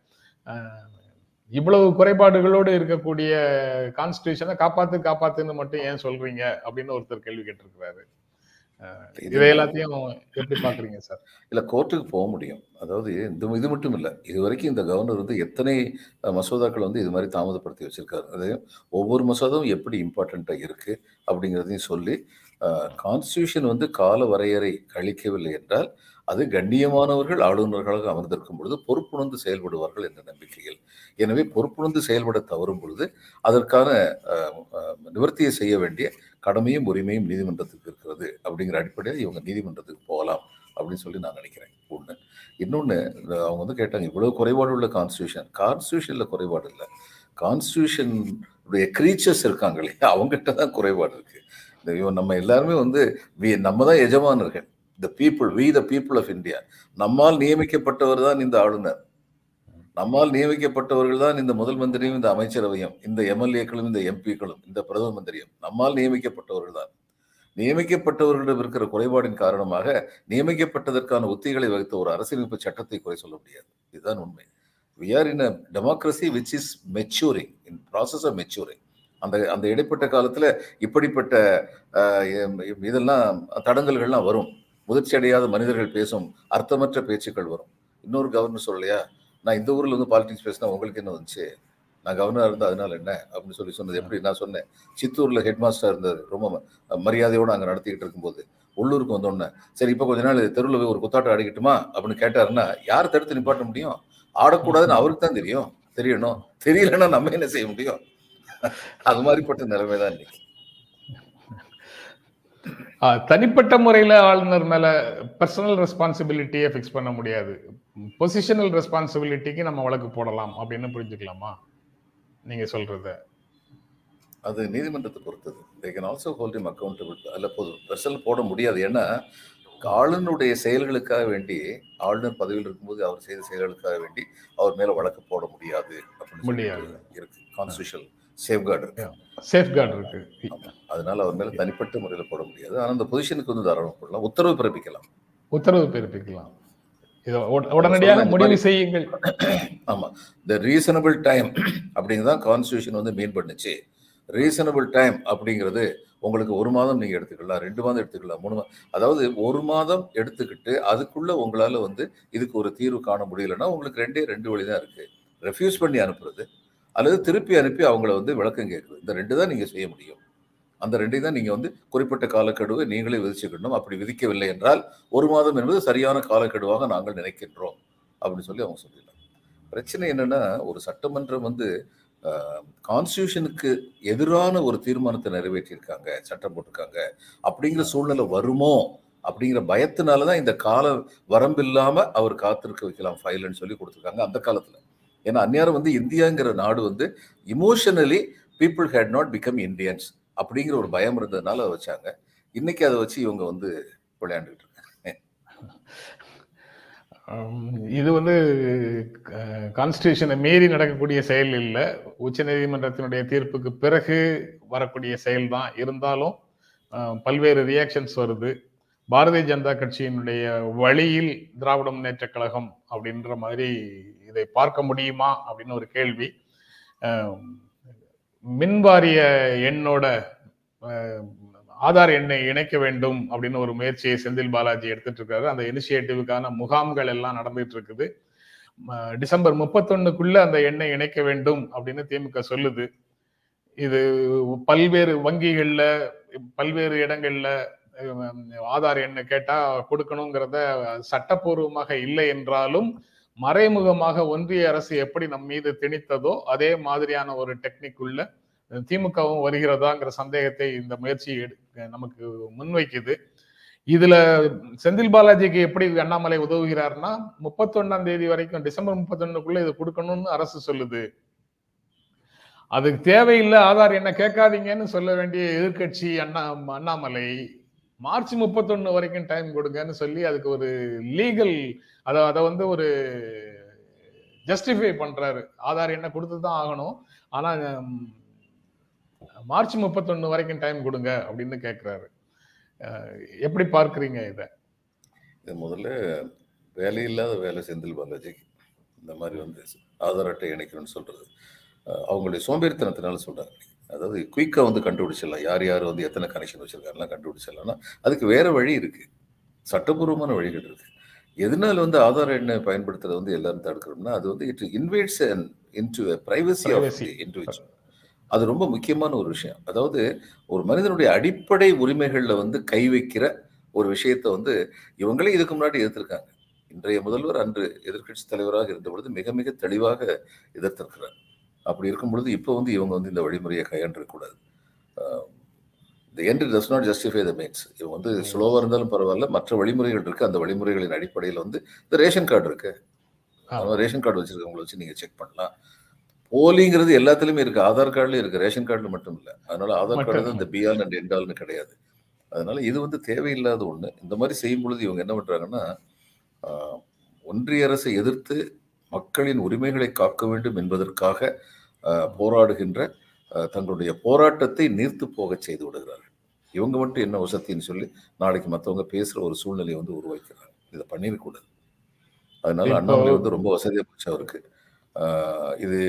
இவ்வளவு குறைபாடுகளோடு இருக்கக்கூடிய கான்ஸ்டியூஷனை காப்பாத்து காப்பாத்துன்னு மட்டும் ஏன் சொல்றீங்க? அப்படின்னு ஒருத்தர் கேள்வி கேட்டிருக்கிறாரு. இது எல்லாத்தையும் எப்படி பாக்குறீங்க சார் இல்ல கோர்ட்டுக்கு போக முடியும். அதாவது இந்த இது மட்டும் இல்லை. இது வரைக்கும் இந்த கவர்னர் வந்து எத்தனை மசோதாக்கள் வந்து இது மாதிரி தாமதப்படுத்தி வச்சிருக்காரு. அதையும் ஒவ்வொரு மசோதாவும் எப்படி இம்பார்ட்டண்ட்டாக இருக்கு அப்படிங்கிறதையும் சொல்லி கான்ஸ்டியூஷன் வந்து கால வரையறை கழிக்கவில்லை என்றால் அது கண்ணியமானவர்கள் ஆளுநர்களாக அமர்ந்திருக்கும் பொழுது பொறுப்புணர்ந்து செயல்படுவார்கள் என்ற நம்பிக்கையில். எனவே பொறுப்புணர்ந்து செயல்பட தவறும் பொழுது அதற்கான நிவர்த்தியை செய்ய வேண்டிய கடமையும் உரிமையும் நீதிமன்றத்துக்கு இருக்கிறது அப்படிங்கிற அடிப்படையில் இவங்க நீதிமன்றத்துக்கு போகலாம் அப்படின்னு சொல்லி நான் நினைக்கிறேன். ஒன்று இன்னொன்று அவங்க வந்து கேட்டாங்க இவ்வளோ குறைபாடு உள்ள கான்ஸ்டியூஷன் கான்ஸ்டியூஷனில் குறைபாடு இல்லை. கான்ஸ்டியூஷனுடைய க்ரீச்சர்ஸ் இருக்காங்க இல்லையா அவங்ககிட்ட தான் குறைபாடு இருக்குது இவன் நம்ம எல்லாருமே வந்து வி நம்ம தான் எஜமானர்கள். The people we the people of India நம்மால் நியமிக்கப்பட்டவர் தான் இந்த ஆளுநர். நம்மால் நியமிக்கப்பட்டவர்கள் தான் இந்த முதல் மந்திரியும் இந்த அமைச்சரவையும் இந்த எம்எல்ஏக்களும் இந்த எம்பிக்களும் இந்த பிரதம மந்திரியும். நம்மால் நியமிக்கப்பட்டவர்கள் தான். நியமிக்கப்பட்டவர்களிடம் இருக்கிற குறைபாடின் காரணமாக நியமிக்கப்பட்டதற்கான உத்திகளை வகுத்த ஒரு அரசியலமைப்பு சட்டத்தை குறை சொல்ல முடியாது. இதுதான் உண்மை. We are in a democracy which is maturing in process of maturing அந்த அந்த இடைப்பட்ட காலத்தில் இப்படிப்பட்ட இதெல்லாம் தடங்கல்கள்லாம் வரும். முதிர்ச்சி அடையாத மனிதர்கள் பேசும் அர்த்தமற்ற பேச்சுக்கள் வரும். இன்னொரு கவர்னர் சொல்லலையா? நான் இந்த ஊரில் வந்து பாலிடிக்ஸ் பேசினா உங்களுக்கு என்ன வந்துச்சு? நான் கவர்னராக இருந்தால் அதனால என்ன? அப்படின்னு சொல்லி சொன்னது எப்படி? நான் சொன்னேன். சித்தூரில் ஹெட் மாஸ்டர் இருந்தார். ரொம்ப ம- மரியாதையோடு அங்கே நடத்திக்கிட்டு இருக்கும்போது. உள்ளூருக்கு வந்தோடனே சரி இப்போ கொஞ்ச நாள் தெருவில் போய் ஒரு குத்தாட்டம் ஆடிக்கிட்டுமா? அப்படின்னு கேட்டாருன்னா யார் தடுத்து நிப்பாட்ட முடியும்? ஆடக்கூடாதுன்னு அவருக்கு தான் தெரியும். தெரியணும். தெரியலன்னா நம்ம என்ன செய்ய முடியும்? அது மாதிரிப்பட்ட நிலைமை தான் இன்னைக்கு. தனிப்பட்ட முறையில ஆளுநர் மேல பர்சனல் ரெஸ்பான்சிபிலிட்டியை ஃபிக்ஸ் பண்ண முடியாது. பொசிஷனல் ரெஸ்பான்சிபிலிட்டிக்கு நம்ம வழக்கு போடலாம் அப்படின்னு புரிஞ்சுக்கலாமா? நீங்க சொல்றது. அது நீதிமன்றத்தை பொறுத்தது. They can also hold him accountable அல்ல போதும். பெர்சல் போட முடியாது. ஏன்னா ஆளுநருடைய செயல்களுக்காக வேண்டி ஆளுநர் பதவியில் இருக்கும்போது அவர் செய்த செயல்களுக்காக வேண்டி அவர் மேல வழக்கு போட முடியாது அப்படின்னு இருக்கு. கான்ஸ்டியூஷன் சேஃப்கார்டு இருக்கு. சேஃப்கார்டு இருக்கு. அதனால அவர் மேல தனிப்பட்ட முறையில் போட முடியாது. ஆனா அந்த பொசிஷனுக்கு வந்து தாராளம் போடலாம். உத்தரவு பிறப்பிக்கலாம். உத்தரவு பிறப்பிக்கலாம். உடனடியாக இந்த முடிவு செய்யுங்கள். ஆமா. த ரீசனபிள் டைம் அப்படிங்கிறதான் கான்ஸ்டியூஷன் வந்து மீன் பண்ணுச்சு. ரீசனபிள் டைம் அப்படிங்கிறது உங்களுக்கு ஒரு மாதம் நீங்க எடுத்துக்கலாம் ரெண்டு மாதம் எடுத்துக்கலாம் மூணு மாதம் அதாவது ஒரு மாதம் எடுத்துக்கிட்டு அதுக்குள்ள உங்களால வந்து இதுக்கு ஒரு தீர்வு காண முடியலன்னா உங்களுக்கு ரெண்டே ரெண்டு வழி தான் இருக்கு. ரெஃப்யூஸ் பண்ணி அனுப்புறது. அல்லது திருப்பி அனுப்பி அவங்கள வந்து விளக்கம் கேட்குது. இந்த ரெண்டு தான் நீங்கள் செய்ய முடியும். அந்த ரெண்டையும் தான் நீங்கள் வந்து குறிப்பிட்ட காலக்கெடுவை நீங்களே விதிச்சுக்கணும். அப்படி விதிக்கவில்லை என்றால் ஒரு மாதம் என்பது சரியான காலக்கெடுவாக நாங்கள் நினைக்கின்றோம். அப்படின்னு சொல்லி அவங்க சொல்லிடலாம் பிரச்சனை என்னென்னா ஒரு சட்டமன்றம் வந்து கான்ஸ்டியூஷனுக்கு எதிரான ஒரு தீர்மானத்தை நிறைவேற்றியிருக்காங்க சட்டம் போட்டிருக்காங்க. அப்படிங்கிற சூழ்நிலை வருமோ? அப்படிங்கிற பயத்தினால தான் இந்த கால வரம்பில்லாமல் அவர் காத்திருக்க வைக்கலாம் ஃபைல்னு சொல்லி கொடுத்துருக்காங்க அந்த காலத்தில். ஏன்னா அந்நியாரம் வந்து இந்தியாங்கிற நாடு வந்து emotionally people had not become Indians அப்படிங்கிற ஒரு பயம் இருந்ததுனால அதை வச்சாங்க. இன்னைக்கு அதை வச்சு இவங்க வந்து விளையாண்டுட்டு இருக்காங்க. இது வந்து கான்ஸ்டியூஷனை மீறி நடக்கக்கூடிய செயல் இல்லை. உச்ச நீதிமன்றத்தினுடைய தீர்ப்புக்கு பிறகு வரக்கூடிய செயல் தான் இருந்தாலும் பல்வேறு ரியாக்ஷன்ஸ் வருது. பாரதிய ஜனதா கட்சியினுடைய வழியில் திராவிட முன்னேற்ற கழகம் அப்படின்ற மாதிரி இதை பார்க்க முடியுமா அப்படின்னு ஒரு கேள்வி. மின்வாரிய எண்ணோட ஆதார் எண்ணை இணைக்க வேண்டும் அப்படின்னு ஒரு முயற்சியை செந்தில் பாலாஜி எடுத்துட்டு இருக்காரு அந்த இனிஷியேட்டிவுக்கான முகாம்கள் எல்லாம் நடந்துட்டு இருக்குது டிசம்பர் முப்பத்தொன்னுக்குள்ள அந்த எண்ணை இணைக்க வேண்டும் அப்படின்னு திமுக சொல்லுது. இது பல்வேறு வங்கிகள்ல பல்வேறு இடங்கள்ல ஆதார் எண்ணை கேட்டா கொடுக்கணுங்கிறத சட்டப்பூர்வமாக இல்லை என்றாலும் மறைமுகமாக ஒன்றிய அரசு எப்படி நம் மீது திணித்ததோ அதே மாதிரியான ஒரு டெக்னிக் உள்ள திமுகவும் வருகிறதாங்கிற சந்தேகத்தை இந்த முயற்சி நமக்கு முன்வைக்குது. இதுல செந்தில் பாலாஜிக்கு எப்படி அண்ணாமலை உதவுகிறார்னா முப்பத்தொன்னாம் தேதி வரைக்கும் டிசம்பர் முப்பத்தொன்னுக்குள்ள இது கொடுக்கணும்னு அரசு சொல்லுது. அதுக்கு தேவையில்லை ஆதார் என்ன கேட்காதீங்கன்னு சொல்ல வேண்டிய எதிர்க்கட்சி அண்ணா அண்ணாமலை மார்ச் முப்பத்தொன்னு வரைக்கும் டைம் கொடுங்கன்னு சொல்லி அதுக்கு ஒரு லீகல் அதை அதை வந்து ஒரு ஜஸ்டிஃபை பண்றாரு. ஆதார் என்ன கொடுத்து தான் ஆகணும். ஆனா மார்ச் முப்பத்தொன்னு வரைக்கும் டைம் கொடுங்க அப்படின்னு கேட்கிறாரு எப்படி பார்க்குறீங்க இதை? இது முதல்ல வேலையில்லாத வேலை செந்தில் பாலாஜி இந்த மாதிரி வந்து ஆதார் அட்டை இணைக்கணும்னு சொல்றது. அவங்களுடைய சோம்பேறித்தனத்தினால சொல்றாங்க அதாவது குயிக்காக வந்து கண்டுபிடிச்சிடலாம். யார் யார் வந்து எத்தனை கனெக்ஷன் வச்சிருக்காருலாம் கண்டுபிடிச்சிடலாம்னா அதுக்கு வேற வழி இருக்கு. சட்டபூர்வமான வழிகள் இருக்கு. எதனால வந்து ஆதார் எண்ணை பயன்படுத்துறது வந்து எல்லாரும் தடுக்கிறோம்னா அது வந்து it invades into privacy of. Individual அது ரொம்ப முக்கியமான ஒரு விஷயம். அதாவது ஒரு மனிதனுடைய அடிப்படை உரிமைகளில் வந்து கை வைக்கிற ஒரு விஷயத்தை வந்து இவங்களே இதுக்கு முன்னாடி எதிர்த்திருக்காங்க இன்றைய முதல்வர் அன்று எதிர்க்கட்சி தலைவராக இருந்த பொழுது மிக மிக தெளிவாக எதிர்த்திருக்கிறார். அப்படி இருக்கும் பொழுது இப்போ வந்து இவங்க வந்து இந்த வழிமுறையை கையாண்டிருக்கக்கூடாது. The end does not justify the means இவங்க வந்து ஸ்லோவாக இருந்தாலும் பரவாயில்ல மற்ற வழிமுறைகள் இருக்கு. அந்த வழிமுறைகளின் அடிப்படையில் வந்து இந்த ரேஷன் கார்டு இருக்கு. அவன் ரேஷன் கார்டு வச்சிருக்கவங்களை வச்சு நீங்க செக் பண்ணலாம். போலிங்கிறது எல்லாத்துலயுமே இருக்கு. ஆதார் கார்டுலயும் இருக்கு. ரேஷன் கார்டுல மட்டும் இல்ல. அதனால ஆதார் கார்டு தான் இந்த பிஆர் அண்ட் என்டால்னு கிடையாது. அதனால இது வந்து தேவையில்லாத ஒண்ணு. இந்த மாதிரி செய்யும் பொழுது இவங்க என்ன பண்றாங்கன்னா ஆஹ், ஒன்றிய அரசை எதிர்த்து மக்களின் உரிமைகளை காக்க வேண்டும் என்பதற்காக போராடுகின்ற தங்களுடைய போராட்டத்தை நீர்த்து போகச் செய்து விடுகிறார்கள். இவங்க மட்டும் என்ன வசத்தின்னு சொல்லி நாளைக்கு மற்றவங்க பேசுற ஒரு சூழ்நிலையை வந்து உருவாக்கிறாங்க. இதை பண்ணிடக்கூடாது. அதனால அண்ணாமலை வந்து ரொம்ப வசதியா போச்சு அவருக்கு. ஆஹ் இது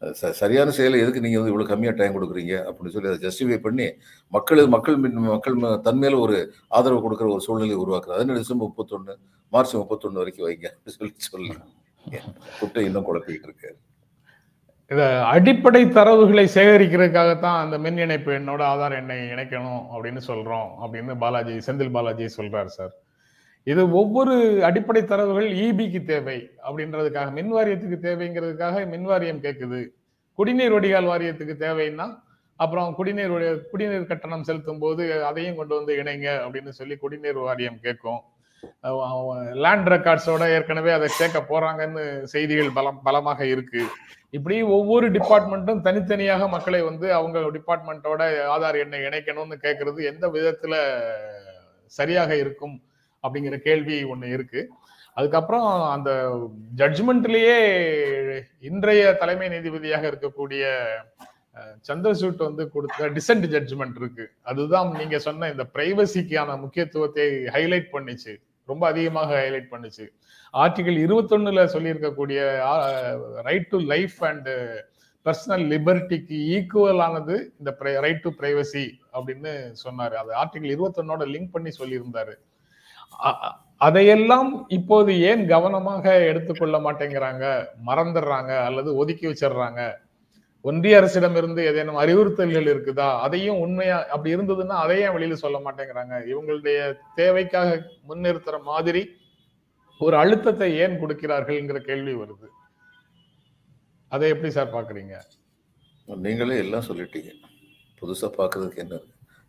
ச- சரியான செயலை எதுக்கு நீங்க வந்து இவ்வளவு கம்மியா டைம் கொடுக்குறீங்க? அப்படின்னு சொல்லி அதை ஜஸ்டிஃபை பண்ணி மக்கள் மக்கள் மீது- மக்கள் ம- தன் மேல ஒரு ஆதரவு கொடுக்குற ஒரு சூழ்நிலை உருவாக்குறது அதனால டிசம்பர் முப்பத்தொன்னு மார்ச் முப்பத்தொன்னு வரைக்கும் வைங்க அப்படின்னு சொல்லி சொல்லி குட்டை இன்னும் குழப்பிக்கிட்டு இருக்கு. இதை அடிப்படை தரவுகளை சேகரிக்கிறதுக்காகத்தான் அந்த மின் இணைப்பு என்னோட ஆதார் எண்ணை இணைக்கணும் அப்படின்னு சொல்றோம் அப்படின்னு பாலாஜி செந்தில் பாலாஜி சொல்றாரு சார். இது ஒவ்வொரு அடிப்படை தரவுகள் இபிக்கு தேவை அப்படின்றதுக்காக மின் வாரியத்துக்கு தேவைங்கிறதுக்காக மின் வாரியம் கேட்குது குடிநீர் வடிகால் வாரியத்துக்கு தேவைன்னா அப்புறம் குடிநீர் குடிநீர் கட்டணம் செலுத்தும் போது அதையும் கொண்டு வந்து இணைங்க அப்படின்னு சொல்லி குடிநீர் வாரியம் கேட்கும் லேண்ட் ரெக்கார்ட்ஸோட ஏற்கனவே அதை சேர்க்க போறாங்கன்னு செய்திகள் பலம் பலமாக இருக்கு. இப்படி ஒவ்வொரு டிபார்ட்மெண்ட்டும் தனித்தனியாக மக்களை வந்து அவங்க டிபார்ட்மெண்ட்டோட ஆதார் எண்ணை இணைக்கணும்னு கேட்கறது எந்த விதத்துல சரியாக இருக்கும் அப்படிங்கிற கேள்வி ஒன்று இருக்கு. அதுக்கப்புறம் அந்த ஜட்ஜ்மெண்ட்லயே இன்றைய தலைமை நீதிபதியாக இருக்கக்கூடிய சந்திரசூட் வந்து கொடுத்த டிசன்ட் ஜட்ஜ்மெண்ட் இருக்கு. அதுதான் நீங்க சொன்ன இந்த பிரைவசிக்கான முக்கியத்துவத்தை ஹைலைட் பண்ணிச்சு. ரொம்ப அதிகமாக ஹைலைட் பண்ணுச்சு. ஆர்டிகல் இருபத்தொன்னுல சொல்லியிருக்கக்கூடிய right to life and personal லிபர்ட்டிக்கு equal ஆனது இந்த ரைட் டு பிரைவசி அப்படின்னு சொன்னாரு. அது ஆர்டிகல் இருபத்தொன்னோட லிங்க் பண்ணி சொல்லியிருந்தாரு. அதையெல்லாம் இப்போது ஏன் கவனமாக எடுத்துக்கொள்ள மாட்டேங்கிறாங்க? மறந்துடுறாங்க? அல்லது ஒதுக்கி வச்சிடுறாங்க? ஒன்றிய அரசிடம் இருந்து ஏதேனும் அறிவுறுத்தல்கள் இருக்குதா? அதையும் உண்மையா அப்படி இருந்ததுன்னா அதையும் வெளியில சொல்ல மாட்டேங்கிறாங்க. இவங்களுடைய தேவைக்காக முன்னிறுத்துற மாதிரி ஒரு அழுத்தத்தை ஏன் கொடுக்கிறார்கள்ங்கிற கேள்வி வருது. அதை எப்படி சார் பாக்குறீங்க நீங்களே எல்லாம் சொல்லிட்டீங்க. புதுசா பார்க்கறதுக்கு என்ன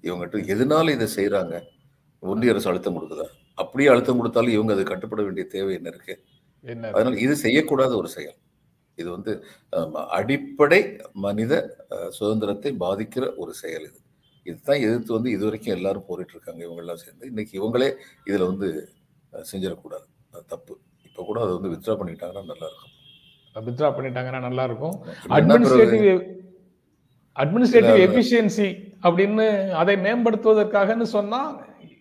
இவங்ககிட்ட எதனால இதை செய்றாங்க? ஒன்றிய அரசு அழுத்தம் கொடுக்குதா? அப்படியே அழுத்தம் கொடுத்தாலும் இவங்க அதை கட்டுப்பட வேண்டிய தேவை என்ன இருக்கு? என்ன அதனால இது செய்யக்கூடாத ஒரு செயல். இது வந்து அடிப்படை மனித சுதந்திரத்தை பாதிக்கிற ஒரு செயல் இது. இதுதான் எதிர்த்து வந்து இது வரைக்கும் எல்லாரும் போரிட்டு இருக்காங்க இவங்க எல்லாம் சேர்ந்து. இன்னைக்கு இவங்களே இதுல வந்து செஞ்சிடக்கூடாது. தப்பு. இப்ப கூட அதை வந்து வித்ரா பண்ணிட்டாங்கன்னா நல்லா இருக்கும் வித்ரா பண்ணிட்டாங்கன்னா நல்லா இருக்கும் அட்மினிஸ்ட்ரேட்டிவ் அட்மினிஸ்ட்ரேட்டிவ் எஃபிஷியன்சி அப்படின்னு அதை மேம்படுத்துவதற்காகன்னு சொன்னா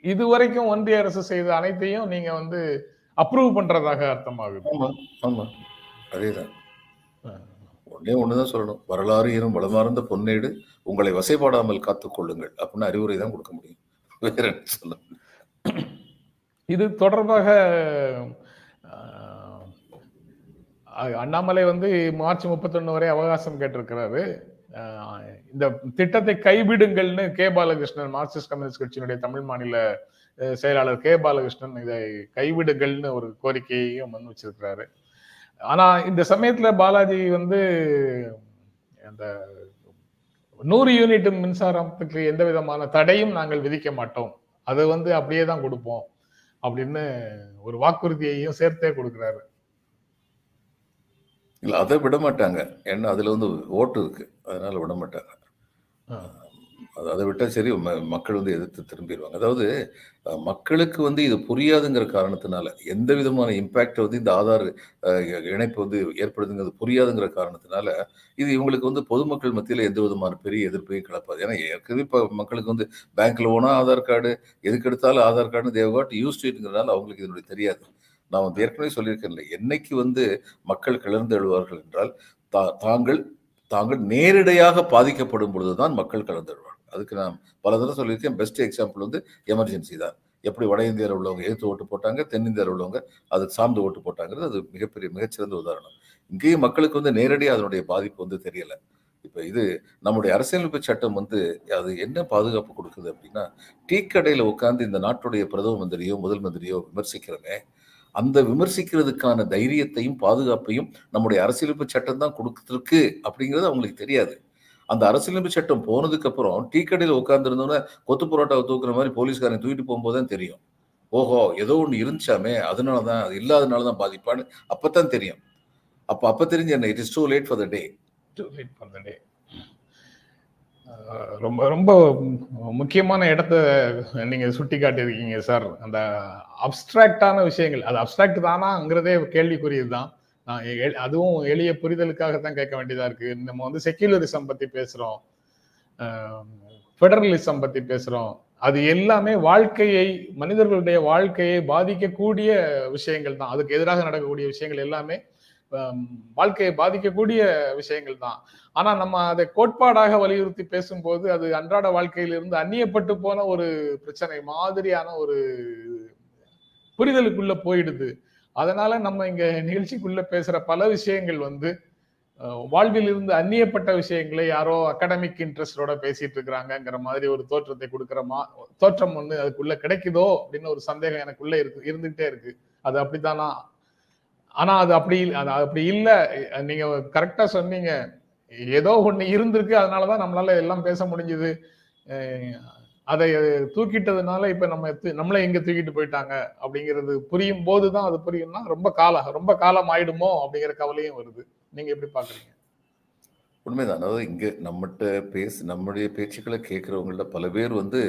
இதுவரைக்கும் ஒன்றிய அரசு செய்த அனைத்தையும் நீங்க வந்து அப்ரூவ் பண்றதாக அர்த்தமாகுது. ஆமா ஆமா. அதேதான். அப்படி ஒன்று தான் சொல்லணும். வரலாறு எனும் வளமார்ந்த பொன்னேடு உங்களை வசைபாடாமல் காத்துக்கொள்ளுங்கள் அப்படின்னு அறிவுரை தான் கொடுக்க முடியும். வேற என்ன சொல்ல இது தொடர்பாக அண்ணாமலை வந்து மார்ச் முப்பத்தொன்னு வரை அவகாசம் கேட்டிருக்கிறாரு. இந்த திட்டத்தை கைவிடுங்கள்னு கே பாலகிருஷ்ணன் மார்க்சிஸ்ட் கம்யூனிஸ்ட் கட்சியினுடைய தமிழ் மாநில செயலாளர் கே பாலகிருஷ்ணன் இதை கைவிடுங்கள்னு ஒரு கோரிக்கையையும் முன் வச்சிருக்கிறாரு. ஆனா இந்த சமயத்துல பாலாஜி வந்து அந்த நூறு யூனிட் மின்சாரத்துக்கு எந்த விதமான தடையும் நாங்கள் விதிக்க மாட்டோம். அதை வந்து அப்படியே தான் கொடுப்போம் அப்படின்னு ஒரு வாக்குறுதியையும் சேர்த்தே கொடுக்கிறாரு. இல்ல அதை விட மாட்டாங்க. ஏன்னா அதுல வந்து ஓட்டு இருக்கு. அதனால விட மாட்டாங்க. அதை விட்டால் சரி மக்கள் வந்து எதிர்த்து திரும்பிடுவாங்க அதாவது மக்களுக்கு வந்து இது புரியாதுங்கிற காரணத்தினால எந்த விதமான இம்பேக்டை வந்து இந்த ஆதார் இணைப்பு வந்து ஏற்படுதுங்கிறது புரியாதுங்கிற காரணத்தினால இது இவங்களுக்கு வந்து பொதுமக்கள் மத்தியில் எந்த விதமான பெரிய எதிர்ப்பையும் கிளப்பாது. ஏன்னா ஏற்கனவே இப்போ மக்களுக்கு வந்து பேங்க்கில் போனால் ஆதார் கார்டு எதுக்கு எடுத்தாலும் ஆதார் கார்டு தேவகாட் யூஸ் ங்கிறதுனால அவங்களுக்கு இதனுடைய தெரியாது. நான் வந்து ஏற்கனவே சொல்லியிருக்கேன்ல என்னைக்கு வந்து மக்கள் கிளர்ந்து எழுவார்கள் என்றால் தா தாங்கள் தாங்கள் நேரிடையாக பாதிக்கப்படும் பொழுதுதான் மக்கள் கலந்துடுவாங்க அதுக்கு நான் பல தடவை சொல்லியிருக்கேன் பெஸ்ட் எக்ஸாம்பிள் வந்து எமர்ஜென்சி தான். எப்படி வட இந்தியாவில் உள்ளவங்க எதிர்த்து ஓட்டு போட்டாங்க தென்னிந்தியாவில் உள்ளவங்க அதுக்கு சார்ந்து ஓட்டு போட்டாங்கிறது அது மிகப்பெரிய மிகச்சிறந்த உதாரணம். இங்கேயும் மக்களுக்கு வந்து நேரடியாக அதனுடைய பாதிப்பு வந்து தெரியலை. இப்போ இது நம்முடைய அரசியலமைப்பு சட்டம் வந்து அது என்ன பாதுகாப்பு கொடுக்குது அப்படின்னா டீ கடையில் உட்காந்து இந்த நாட்டுடைய பிரதம மந்திரியோ முதல் மந்திரியோ விமர்சிக்கிறோமே அந்த விமர்சிக்கிறதுக்கான தைரியத்தையும் பாதுகாப்பையும் நம்முடைய அரசியலமைப்பு சட்டம் தான் கொடுத்துருக்கு அப்படிங்கிறது அவங்களுக்கு தெரியாது. அந்த அரசியலமைப்பு சட்டம் போனதுக்கு அப்புறம் டீ கடையில் உட்காந்துருந்தோன்னே கொத்து புரோட்டாவை தூக்குற மாதிரி போலீஸ்காரன் தூக்கிட்டு போகும்போது தான் தெரியும். ஓஹோ ஏதோ ஒன்று இருந்துச்சாமே அதனால தான் அது இல்லாதனால தான் பாதிப்பான்னு அப்பதான் தெரியும். அப்போ அப்போ தெரிஞ்சு என்ன it is too late for the day too late for the day ரொம்ப ரொம்ப முக்கியமான இடத்த நீங்க சுட்டி காட்டியிருக்கீங்க சார் அந்த அப்டிராக்டான விஷயங்கள் அது அப்டிராக்ட் தானாங்கிறதே கேள்விக்குரியது தான் அதுவும் எளிய புரிதலுக்காக தான் கேட்க வேண்டியதா இருக்கு. நம்ம வந்து செக்யூலரிசம் பத்தி பேசுறோம். ஃபெடரலிசம் பத்தி பேசுறோம். அது எல்லாமே வாழ்க்கையை மனிதர்களுடைய வாழ்க்கையை பாதிக்கக்கூடிய விஷயங்கள் தான். அதுக்கு எதிராக நடக்கக்கூடிய விஷயங்கள் எல்லாமே வாழ்க்கையை பாதிக்கக்கூடிய விஷயங்கள் தான். ஆனா நம்ம அதை கோட்பாடாக வலியுறுத்தி பேசும்போது அது அன்றாட வாழ்க்கையிலிருந்து அந்நியப்பட்டு போன ஒரு பிரச்சனை மாதிரியான ஒரு புரிதலுக்குள்ள போயிடுது. அதனால நம்ம இங்க நிகழ்ச்சிக்குள்ள பேசுற பல விஷயங்கள் வந்து வாழ்வில் இருந்து அந்நியப்பட்ட விஷயங்களை யாரோ அகாடமிக் இன்ட்ரெஸ்டோட பேசிட்டு இருக்கிறாங்கங்கிற மாதிரி ஒரு தோற்றத்தை கொடுக்குற மா தோற்றம் வந்து அதுக்குள்ள கிடைக்குதோ அப்படின்னு ஒரு சந்தேகம் எனக்குள்ள இருக்கு இருந்துகிட்டே இருக்கு. அது அப்படித்தானா? ஆனா அது அப்படி அது அப்படி இல்லை. நீங்க கரெக்டா சொன்னீங்க. ஏதோ ஒண்ணு இருந்திருக்கு அதனாலதான் நம்மளால எல்லாம் பேச முடிஞ்சது. அதை தூக்கிட்டதுனால இப்ப நம்ம நம்மளே எங்க தூக்கிட்டு போயிட்டாங்க அப்படிங்கிறது புரியும் போதுதான் அது புரியும்னா ரொம்ப காலம் ரொம்ப காலம் ஆயிடுமோ அப்படிங்கிற கவலையும் வருது. நீங்க எப்படி பாக்குறீங்க? உண்மைதான். அதாவது இங்கே நம்மகிட்ட பேச நம்முடைய பேச்சுக்களை கேட்குறவங்கள பல பேர் வந்து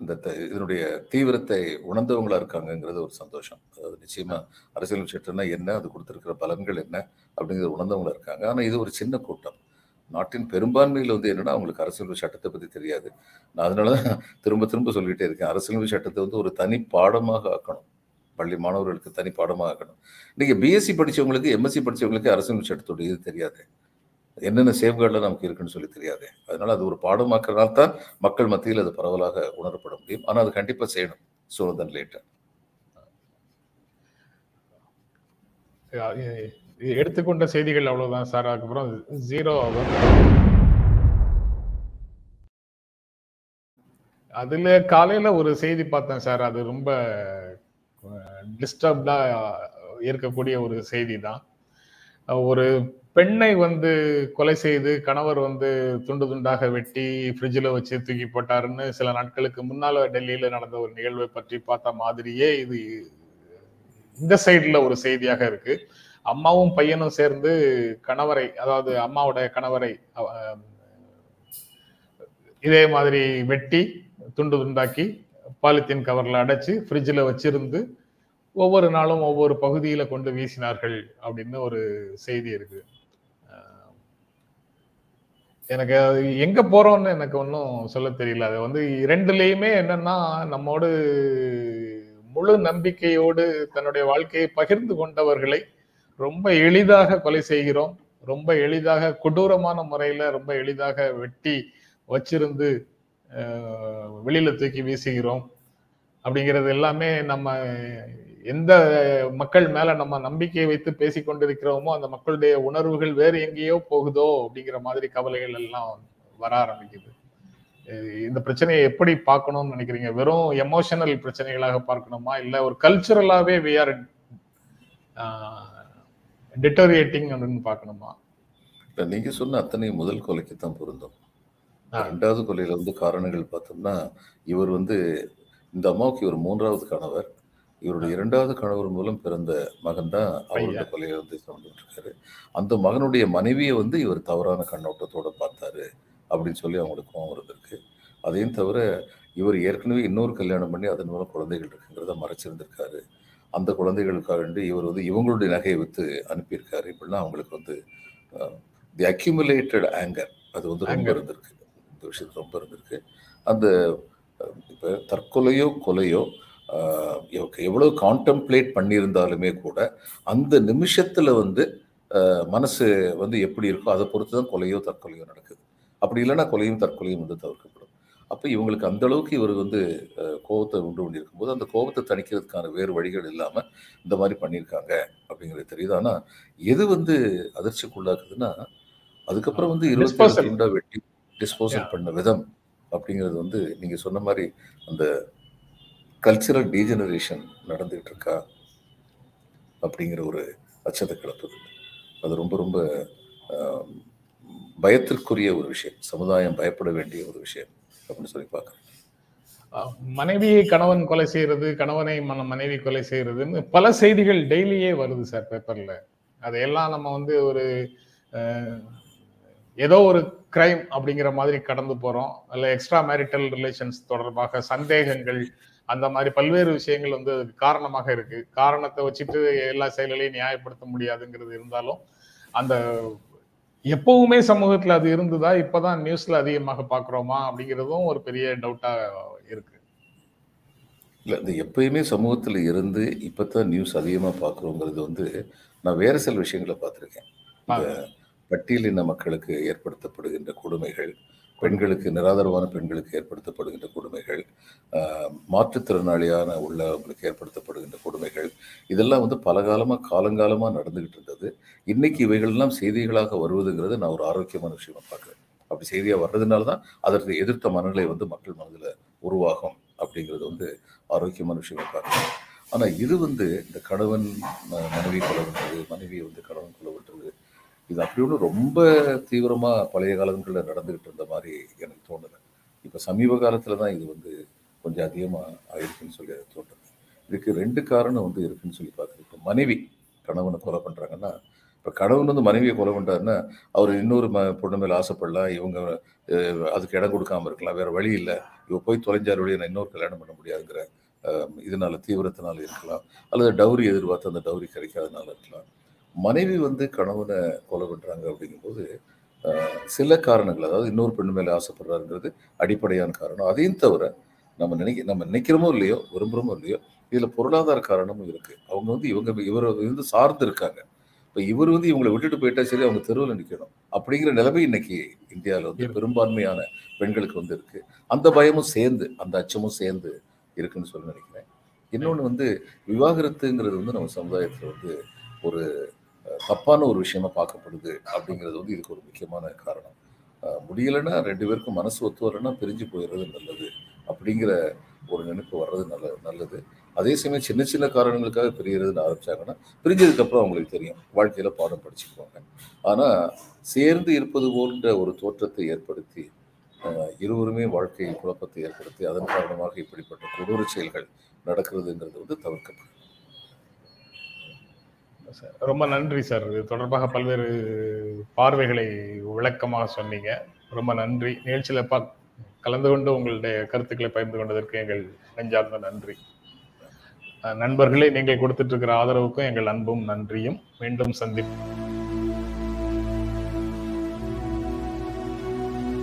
இந்த த- இதனுடைய தீவிரத்தை உணர்ந்தவங்களா இருக்காங்கங்கிறது ஒரு சந்தோஷம். அதாவது நிச்சயமா அரசியல் சட்டம்னா என்ன அது கொடுத்துருக்கிற பலன்கள் என்ன அப்படிங்கிறது உணர்ந்தவங்களா இருக்காங்க. ஆனால் இது ஒரு சின்ன கூட்டம். நாட்டின் பெரும்பான்மையில் வந்து என்னன்னா அவங்களுக்கு அரசியல் சட்டத்தை பற்றி தெரியாது. நான் அதனால தான் திரும்ப திரும்ப சொல்லிட்டே இருக்கேன். அரசியல் சட்டத்தை வந்து ஒரு தனி பாடமாக ஆக்கணும். பள்ளி மாணவர்களுக்கு தனி பாடமாக ஆக்கணும். நீங்கள் பிஎஸ்சி படிச்சவங்களுக்கு எம்எஸ்சி படித்தவங்களுக்கு அரசியல் சட்டத்துடைய இது தெரியாது. என்னென்ன சேஃப்கார்டில் நமக்கு இருக்குன்னு சொல்லி தெரியாது. அதனால அது ஒரு பாடமாக்கிறனால தான் மக்கள் மத்தியில் அது பரவலாக உணரப்பட முடியும். ஆனால் அது கண்டிப்பாக செய்யணும். சோதன் லேட்டர் எடுத்துக்கொண்ட செய்திகள் அவ்வளவுதான் சார். அதுக்கப்புறம் ஜீரோ அதுல காலையில ஒரு செய்தி பார்த்தேன் சார். அது ரொம்ப டிஸ்டர்ப்டா இருக்கக்கூடிய ஒரு செய்தி தான் ஒரு பெண்ணை வந்து கொலை செய்து கணவர் வந்து துண்டு துண்டாக வெட்டி ஃப்ரிட்ஜில் வச்சு தூக்கி போட்டாருன்னு சில நாட்களுக்கு முன்னால் டெல்லியில் நடந்த ஒரு நிகழ்வை பற்றி பார்த்த மாதிரியே இது இந்த சைடில் ஒரு செய்தியாக இருக்குது அம்மாவும் பையனும் சேர்ந்து கணவரை அதாவது அம்மாவோட கணவரை இதே மாதிரி வெட்டி துண்டு துண்டாக்கி பாலித்தீன் கவர்ல அடைச்சு ஃப்ரிட்ஜில் வச்சிருந்து ஒவ்வொரு நாளும் ஒவ்வொரு பகுதியில் கொண்டு வீசினார்கள் அப்படின்னு ஒரு செய்தி இருக்கு. எனக்கு அது எங்க போறோம்னு எனக்கு ஒன்றும் சொல்ல தெரியல. அது வந்து இரண்டுலேயுமே என்னன்னா நம்மோடு முழு நம்பிக்கையோடு தன்னுடைய வாழ்க்கையை பகிர்ந்து கொண்டவர்களை ரொம்ப எளிதாக கொலை செய்கிறோம். ரொம்ப எளிதாக கொடூரமான முறையில ரொம்ப எளிதாக வெட்டி வச்சிருந்து வெளியில தூக்கி வீசுகிறோம். அப்படிங்கிறது எல்லாமே நம்ம எந்த மக்கள் மேல நம்ம நம்பிக்கையை வைத்து பேசிக்கொண்டிருக்கிறோமோ அந்த மக்களுடைய உணர்வுகள் வேறு எங்கேயோ போகுதோ அப்படிங்கிற மாதிரி கவலைகள் எல்லாம் வர ஆரம்பிக்குது. இந்த பிரச்சனையை எப்படி பார்க்கணும்னு நினைக்கிறீங்க? வெறும் எமோஷனல் பிரச்சனைகளாக பார்க்கணுமா? இல்ல ஒரு கல்ச்சுரலாவே வி ஆர் டிட்டோரியேட்டிங் அப்படின்னு பார்க்கணுமா? இப்போ நீங்க சொன்ன அத்தனை முதல் கொலைக்கு தான் பொருந்தும். ரெண்டாவது கொலையில வந்து காரணங்கள் பார்த்தோம்னா இவர் வந்து இந்த அம்மாவுக்கு இவர் மூன்றாவது கணவர். இவருடைய இரண்டாவது கணவர் மூலம் பிறந்த மகன் தான் அவருடைய ஐயா. கொலையை வந்து இருக்காரு அந்த மகனுடைய மனைவியை வந்து இவர் தவறான கண்ணோட்டத்தோட பார்த்தாரு அப்படின்னு சொல்லி அவங்களுக்கு கோவம் இருந்திருக்கு அதையும் தவிர இவர் ஏற்கனவே இன்னொரு கல்யாணம் பண்ணி அதன் மூலம் குழந்தைகள் இருக்குங்கிறத மறைச்சிருந்திருக்காரு. அந்த குழந்தைகளுக்காக வேண்டி இவர் வந்து இவங்களுடைய நகையை வித்து அனுப்பியிருக்காரு. இப்படிலாம் அவங்களுக்கு வந்து தி அக்யூமுலேட்டட் ஆங்கர் அது வந்து ரொம்ப Anger. இருந்திருக்கு. இந்த விஷயத்து ரொம்ப இருந்திருக்கு. அந்த இப்ப தற்கொலையோ கொலையோ ஆஹ், எவ்- எவ்வளவு கான்டம்ப்ளேட் பண்ணியிருந்தாலுமே கூட அந்த நிமிஷத்துல வந்து மனசு வந்து எப்படி இருக்கோ அதை பொறுத்து தான் கொலையோ தற்கொலையோ நடக்குது. அப்படி இல்லைன்னா கொலையும் தற்கொலையும் வந்து தவிர்க்கப்படும். அப்போ இவங்களுக்கு அந்த அளவுக்கு இவர் வந்து கோபத்தை உண்டு பண்ணியிருக்கும் போது அந்த கோபத்தை தணிக்கிறதுக்கான வேறு வழிகள் இல்லாமல் இந்த மாதிரி பண்ணியிருக்காங்க அப்படிங்கிறது தெரியுது. ஆனால் எது வந்து அதிர்ச்சிக்குள்ளாக்குதுன்னா அதுக்கப்புறம் வந்து இருபத்தி Disposal. துண்டா வெட்டி டிஸ்போசல். பண்ண விதம் அப்படிங்கிறது வந்து நீங்க சொன்ன மாதிரி அந்த கல்ச்சரல் டீஜெனரேஷன் நடந்துகிட்டு இருக்கா அப்படிங்கிற ஒரு அச்சத்தை கிளப்புது. அது ரொம்ப ரொம்ப பயத்திற்குரிய ஒரு விஷயம். சமுதாயம் பயப்பட வேண்டிய ஒரு விஷயம். அப்படின்னு சொல்லி பார்க்குறேன். மனைவியை கணவன் கொலை செய்யறது கணவனை மன மனைவி கொலை செய்யறதுன்னு பல செய்திகள் டெய்லியே வருது சார் பேப்பர்ல. அதையெல்லாம் நம்ம வந்து ஒரு ஏதோ ஒரு கிரைம் அப்படிங்கிற மாதிரி கடந்து போறோம். அல்ல எக்ஸ்ட்ரா மேரிட்டல் ரிலேஷன்ஸ் தொடர்பாக சந்தேகங்கள் அந்த மாதிரி பல்வேறு விஷயங்கள் வந்து அதுக்கு காரணமாக இருக்கு. காரணத்தை வச்சுட்டு எல்லா செயல்களையும் நியாயப்படுத்த முடியாதுங்கிறது இருந்தாலும் அந்த எப்பவுமே சமூகத்துல அது இருந்ததா? இப்பதான் நியூஸ்ல அதிகமாக பாக்குறோமா? அப்படிங்கிறதும் ஒரு பெரிய டவுட்டா இருக்கு. இல்லை இந்த எப்பயுமே சமூகத்தில் இருந்து இப்போ தான் நியூஸ் அதிகமாக பார்க்குறோங்கிறது வந்து நான் வேறு சில விஷயங்களை பார்த்துருக்கேன். பட்டியலின மக்களுக்கு ஏற்படுத்தப்படுகின்ற கொடுமைகள் பெண்களுக்கு நிராதரவான பெண்களுக்கு ஏற்படுத்தப்படுகின்ற கொடுமைகள் மாற்றுத்திறனாளியான உள்ளவங்களுக்கு ஏற்படுத்தப்படுகின்ற கொடுமைகள் இதெல்லாம் வந்து பல காலமாக காலங்காலமாக நடந்துகிட்டு இருந்தது. இன்னைக்கு இவைகள்லாம் செய்திகளாக வருவதுங்கிறது நான் ஒரு ஆரோக்கியமான விஷயமா பார்க்குறேன். அப்படி செய்தியாக வர்றதுனால தான் அதற்கு எதிர்த்த மனநிலை வந்து மக்கள் மனதில் உருவாகும் அப்படிங்கிறது வந்து ஆரோக்கியமான விஷயமா பார்க்குறேன். ஆனால் இது வந்து இந்த கணவன் மனைவி கொலை பண்ணுறது வந்து கணவன் கொலை பண்ணுறது இது அப்படி ஒன்று ரொம்ப தீவிரமாக பழைய காலங்களில் நடந்துக்கிட்டு இருந்த மாதிரி எனக்கு தோணுது. இப்போ சமீப காலத்தில் தான் இது வந்து கொஞ்சம் அதிகமாக ஆயிருக்குன்னு சொல்லி எனக்கு தோணுது. இதுக்கு ரெண்டு காரணம் வந்து இருக்குன்னு சொல்லி பார்க்குறேன். இப்போ மனைவி கணவனை கொலை பண்ணுறாங்கன்னா இப்போ கணவன் வந்து மனைவியை கொலை பண்ணுறாருன்னா அவர் இன்னொரு ம பொண்ணு மேலே ஆசைப்படலாம் இவங்க அதுக்கு இடம் கொடுக்காம இருக்கலாம் வேறு வழி இல்லை இவ போய் தொலைஞ்சார் வழியை நான் இன்னொரு கல்யாணம் பண்ண முடியாதுங்கிற இதனால் இதனால தீவிரத்தினால இருக்கலாம். அல்லது டவுரி எதிர்பார்த்து அந்த டவுரி கிடைக்காதனால இருக்கலாம். மனைவி வந்து கணவனை கொலை பண்ணுறாங்க அப்படிங்கும்போது சில காரணங்கள் அதாவது இன்னொரு பெண்ணு மேலே ஆசைப்படுறாருங்கிறது அடிப்படையான காரணம். அதையும் தவிர நம்ம நினைக்க நம்ம நினைக்கிறோமோ இல்லையோ விரும்புகிறோமோ இல்லையோ இதில் பொருளாதார காரணமும் இருக்குது அவங்க வந்து இவங்க இவரை வந்து சார்ந்து இருக்காங்க. இப்போ இவர் வந்து இவங்களை விட்டுட்டு போயிட்டா சரி அவங்க தெருவில் நிற்கணும் அப்படிங்கிற நிலைமை இன்னைக்கு இந்தியாவில் வந்து. பெரும்பான்மையான பெண்களுக்கு வந்து இருக்கு. அந்த பயமும் சேர்ந்து அந்த அச்சமும் சேர்ந்து இருக்குன்னு சொல்லி நினைக்கிறேன். இன்னொன்று வந்து விவாகரத்துங்கிறது வந்து நம்ம சமுதாயத்தில் வந்து ஒரு தப்பான ஒரு விஷயமா பார்க்கப்படுது அப்படிங்கிறது வந்து இதுக்கு ஒரு முக்கியமான காரணம். முடியலைன்னா ரெண்டு பேருக்கும் மனசு ஒத்து வரலைன்னா பிரிஞ்சு போயிடுறது நல்லது அப்படிங்கிற ஒரு நினைப்பு வர்றது நல்ல நல்லது. அதே சமயம் சின்ன சின்ன காரணங்களுக்காக பிரியறதுன்னு ஆரம்பிச்சாங்கன்னா பிரிஞ்சதுக்கப்புறம் அவங்களுக்கு தெரியும். வாழ்க்கையில் பாடம் படிச்சுக்குவாங்க. ஆனால் சேர்ந்து இருப்பது போன்ற ஒரு தோற்றத்தை ஏற்படுத்தி இருவருமே வாழ்க்கை குழப்பத்தை ஏற்படுத்தி அதன் காரணமாக இப்படிப்பட்ட கொடூர செயல்கள் நடக்கிறதுங்கிறது வந்து தவிர்க்கப்படும். சார், ரொம்ப நன்றி சார். இது தொடர்பாக பல்வேறு பார்வைகளை விளக்கமாக சொன்னீங்க. ரொம்ப நன்றி. நிகழ்ச்சியில் பா கலந்து கொண்டு உங்களுடைய கருத்துக்களை பகிர்ந்து கொண்டதற்கு எங்கள் நெஞ்சார்ந்த நன்றி. நண்பர்களே நீங்கள் கொடுத்துட்டு இருக்கிற ஆதரவுக்கும் எங்கள் அன்பும் நன்றியும். மீண்டும் சந்திப்போம்